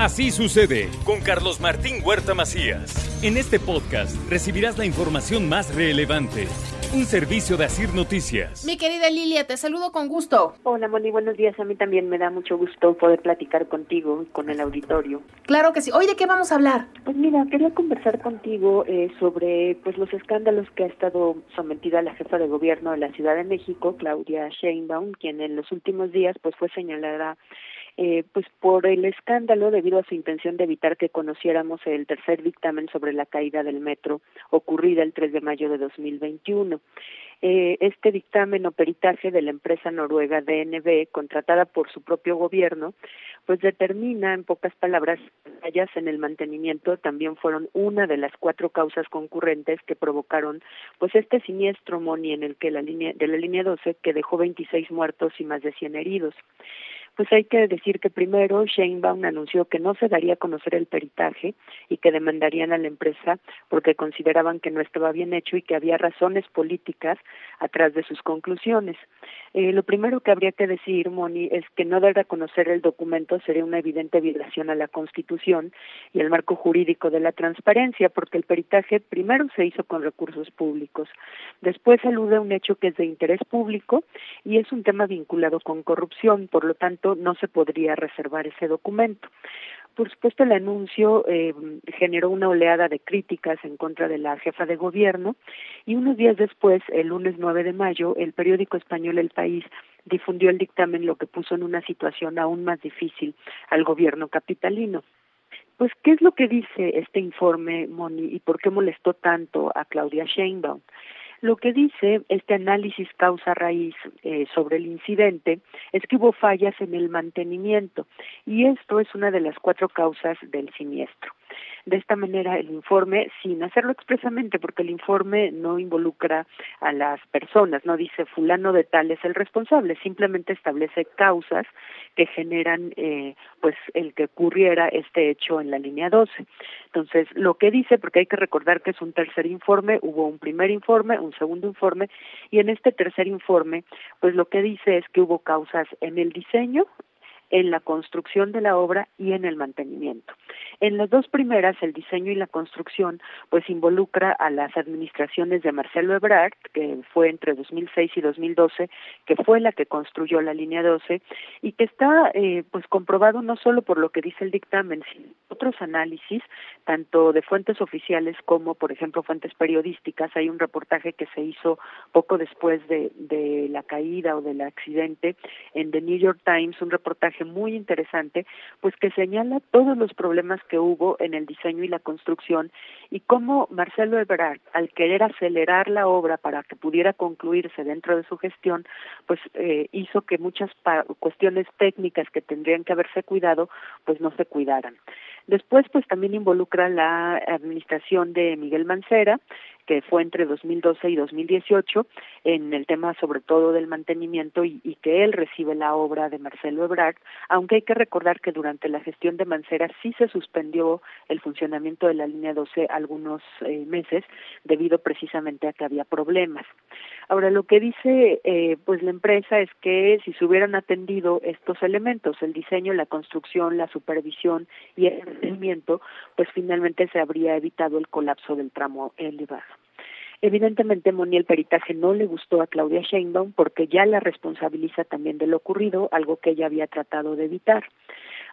Así sucede con Carlos Martín Huerta Macías. En este podcast recibirás la información más relevante. Un servicio de Asir Noticias. Mi querida Lilia, te saludo con gusto. Hola, Moni, buenos días. A mí también me da mucho gusto poder platicar contigo y con el auditorio. Claro que sí. Hoy, ¿de qué vamos a hablar? Pues mira, quería conversar contigo eh, sobre pues los escándalos que ha estado sometida la jefa de gobierno de la Ciudad de México, Claudia Sheinbaum, quien en los últimos días pues fue señalada eh, pues por el escándalo debido a su intención de evitar que conociéramos el tercer dictamen sobre la caída del metro ocurrida el 3 de mayo de 2021. Eh, este dictamen o peritaje de la empresa noruega DNB, contratada por su propio gobierno, pues determina, en pocas palabras, fallas en el mantenimiento también fueron una de las cuatro causas concurrentes que provocaron, pues este siniestro Moni en el que la línea de la línea 12 que dejó 26 muertos y más de 100 heridos pues hay que decir que primero Sheinbaum anunció que no se daría a conocer el peritaje y que demandarían a la empresa porque consideraban que no estaba bien hecho y que había razones políticas atrás de sus conclusiones. Eh, lo primero que habría que decir, Moni, es que no dar a conocer el documento sería una evidente violación a la Constitución y al marco jurídico de la transparencia, porque el peritaje primero se hizo con recursos públicos, después alude a un hecho que es de interés público y es un tema vinculado con corrupción, por lo tanto no se podría reservar ese documento. Por supuesto, el anuncio eh, generó una oleada de críticas en contra de la jefa de gobierno y unos días después, el lunes 9 de mayo, el periódico español El País difundió el dictamen, lo que puso en una situación aún más difícil al gobierno capitalino. Pues, ¿qué es lo que dice este informe, Moni, y por qué molestó tanto a Claudia Sheinbaum? Lo que dice este análisis causa-raíz eh, sobre el incidente es que hubo fallas en el mantenimiento y esto es una de las cuatro causas del siniestro de esta manera el informe, sin hacerlo expresamente, porque el informe no involucra a las personas, no dice fulano de tal es el responsable, simplemente establece causas que generan eh, pues el que ocurriera este hecho en la línea 12. Entonces, lo que dice, porque hay que recordar que es un tercer informe, hubo un primer informe, un segundo informe, y en este tercer informe, pues lo que dice es que hubo causas en el diseño, en la construcción de la obra y en el mantenimiento. En las dos primeras, el diseño y la construcción, pues involucra a las administraciones de Marcelo Ebrard, que fue entre 2006 y 2012, que fue la que construyó la línea 12 y que está eh, pues comprobado no solo por lo que dice el dictamen, sino otros análisis, tanto de fuentes oficiales como, por ejemplo, fuentes periodísticas. Hay un reportaje que se hizo poco después de, de la caída o del accidente en The New York Times, un reportaje muy interesante, pues que señala todos los problemas que hubo en el diseño y la construcción y cómo Marcelo Ebrard, al querer acelerar la obra para que pudiera concluirse dentro de su gestión, pues eh, hizo que muchas cuestiones técnicas que tendrían que haberse cuidado, pues no se cuidaran. Después, pues también involucra la administración de Miguel Mancera, que fue entre 2012 y 2018 en el tema sobre todo del mantenimiento y, que él recibe la obra de Marcelo Ebrard, aunque hay que recordar que durante la gestión de Mancera sí se suspendió el funcionamiento de la línea 12 algunos eh, meses debido precisamente a que había problemas. Ahora lo que dice eh, pues la empresa es que si se hubieran atendido estos elementos, el diseño, la construcción, la supervisión y el mantenimiento, pues finalmente se habría evitado el colapso del tramo El Evidentemente, Moni, el peritaje no le gustó a Claudia Sheinbaum porque ya la responsabiliza también de lo ocurrido, algo que ella había tratado de evitar.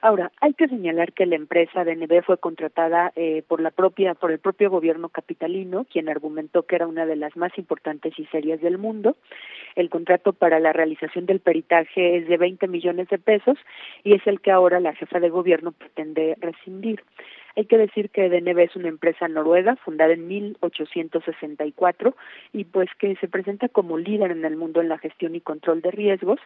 Ahora, hay que señalar que la empresa DNB fue contratada eh, por la propia, por el propio gobierno capitalino, quien argumentó que era una de las más importantes y serias del mundo. El contrato para la realización del peritaje es de 20 millones de pesos y es el que ahora la jefa de gobierno pretende rescindir. Hay que decir que DNB es una empresa noruega fundada en 1864 y pues que se presenta como líder en el mundo en la gestión y control de riesgos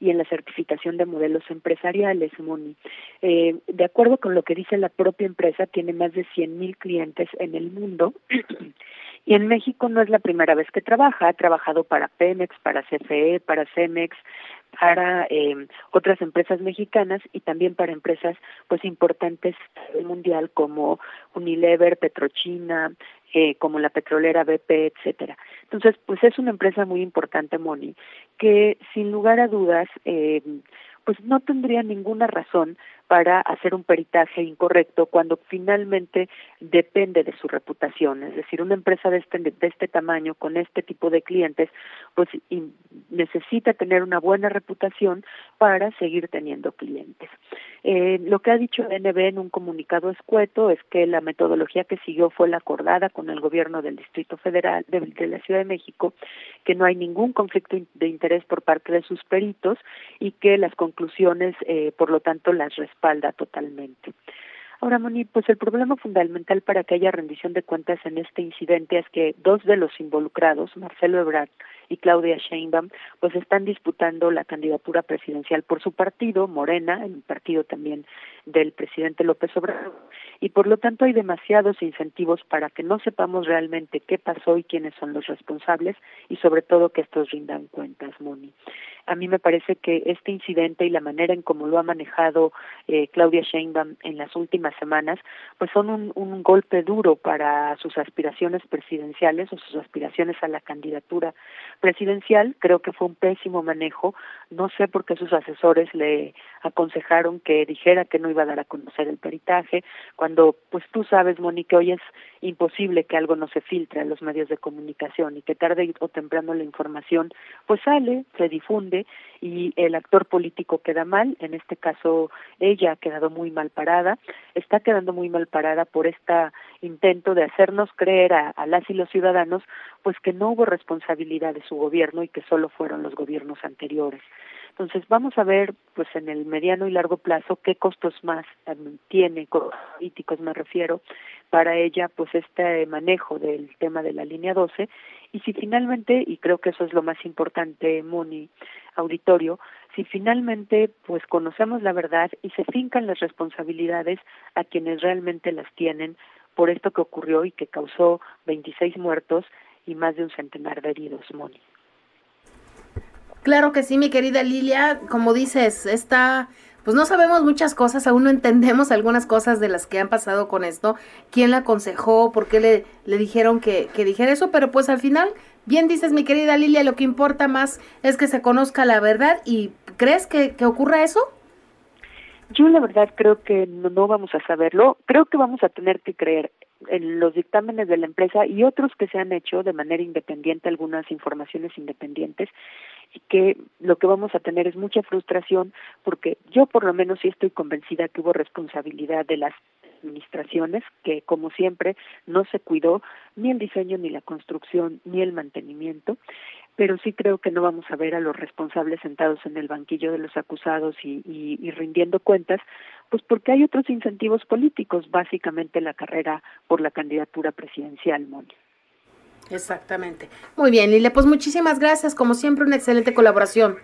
y en la certificación de modelos empresariales, Moni. Eh, de acuerdo con lo que dice la propia empresa, tiene más de 100.000 clientes en el mundo y en México no es la primera vez que trabaja, ha trabajado para Pemex, para CFE, para Cemex, para eh, otras empresas mexicanas y también para empresas pues importantes mundial como Unilever, Petrochina, eh, como la petrolera BP, etcétera. Entonces, pues es una empresa muy importante, Moni, que sin lugar a dudas, eh, pues no tendría ninguna razón para hacer un peritaje incorrecto cuando finalmente depende de su reputación. Es decir, una empresa de este, de este tamaño, con este tipo de clientes, pues necesita tener una buena reputación para seguir teniendo clientes. Eh, lo que ha dicho DNB en un comunicado escueto es que la metodología que siguió fue la acordada con el gobierno del Distrito Federal de, de la Ciudad de México, que no hay ningún conflicto de interés por parte de sus peritos y que las conclusiones, eh, por lo tanto, las respalda totalmente. Ahora, Moni, pues el problema fundamental para que haya rendición de cuentas en este incidente es que dos de los involucrados, Marcelo Ebrard y Claudia Sheinbaum, pues están disputando la candidatura presidencial por su partido, Morena, el partido también del presidente López Obrador, y por lo tanto hay demasiados incentivos para que no sepamos realmente qué pasó y quiénes son los responsables y sobre todo que estos rindan cuentas, Moni a mí me parece que este incidente y la manera en cómo lo ha manejado eh, Claudia Sheinbaum en las últimas semanas, pues son un, un golpe duro para sus aspiraciones presidenciales o sus aspiraciones a la candidatura presidencial. Creo que fue un pésimo manejo. No sé por qué sus asesores le aconsejaron que dijera que no iba a dar a conocer el peritaje, cuando pues tú sabes, Mónica, hoy es imposible que algo no se filtre en los medios de comunicación y que tarde o temprano la información pues sale, se difunde y el actor político queda mal, en este caso ella ha quedado muy mal parada, está quedando muy mal parada por este intento de hacernos creer a, a las y los ciudadanos pues que no hubo responsabilidad de su gobierno y que solo fueron los gobiernos anteriores. Entonces vamos a ver, pues en el mediano y largo plazo, qué costos más tiene, políticos me refiero, para ella, pues este manejo del tema de la línea 12 y si finalmente, y creo que eso es lo más importante, Moni, auditorio, si finalmente pues conocemos la verdad y se fincan las responsabilidades a quienes realmente las tienen por esto que ocurrió y que causó 26 muertos y más de un centenar de heridos, Moni. Claro que sí, mi querida Lilia, como dices, está, pues no sabemos muchas cosas, aún no entendemos algunas cosas de las que han pasado con esto, quién la aconsejó, por qué le, le dijeron que, que dijera eso, pero pues al final, bien dices, mi querida Lilia, lo que importa más es que se conozca la verdad. Y ¿crees que, que ocurra eso? Yo la verdad creo que no, no, vamos a saberlo, creo que vamos a tener que creer en los dictámenes de la empresa y otros que se han hecho de manera independiente, algunas informaciones independientes, y que lo que vamos a tener es mucha frustración porque yo por lo menos sí estoy convencida que hubo responsabilidad de las administraciones que como siempre no se cuidó ni el diseño ni la construcción ni el mantenimiento pero sí creo que no vamos a ver a los responsables sentados en el banquillo de los acusados y, y, y, rindiendo cuentas, pues porque hay otros incentivos políticos, básicamente la carrera por la candidatura presidencial, Moni. Exactamente. Muy bien, Lile, pues muchísimas gracias, como siempre, una excelente colaboración.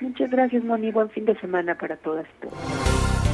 Muchas gracias, Moni, buen fin de semana para todas y todos.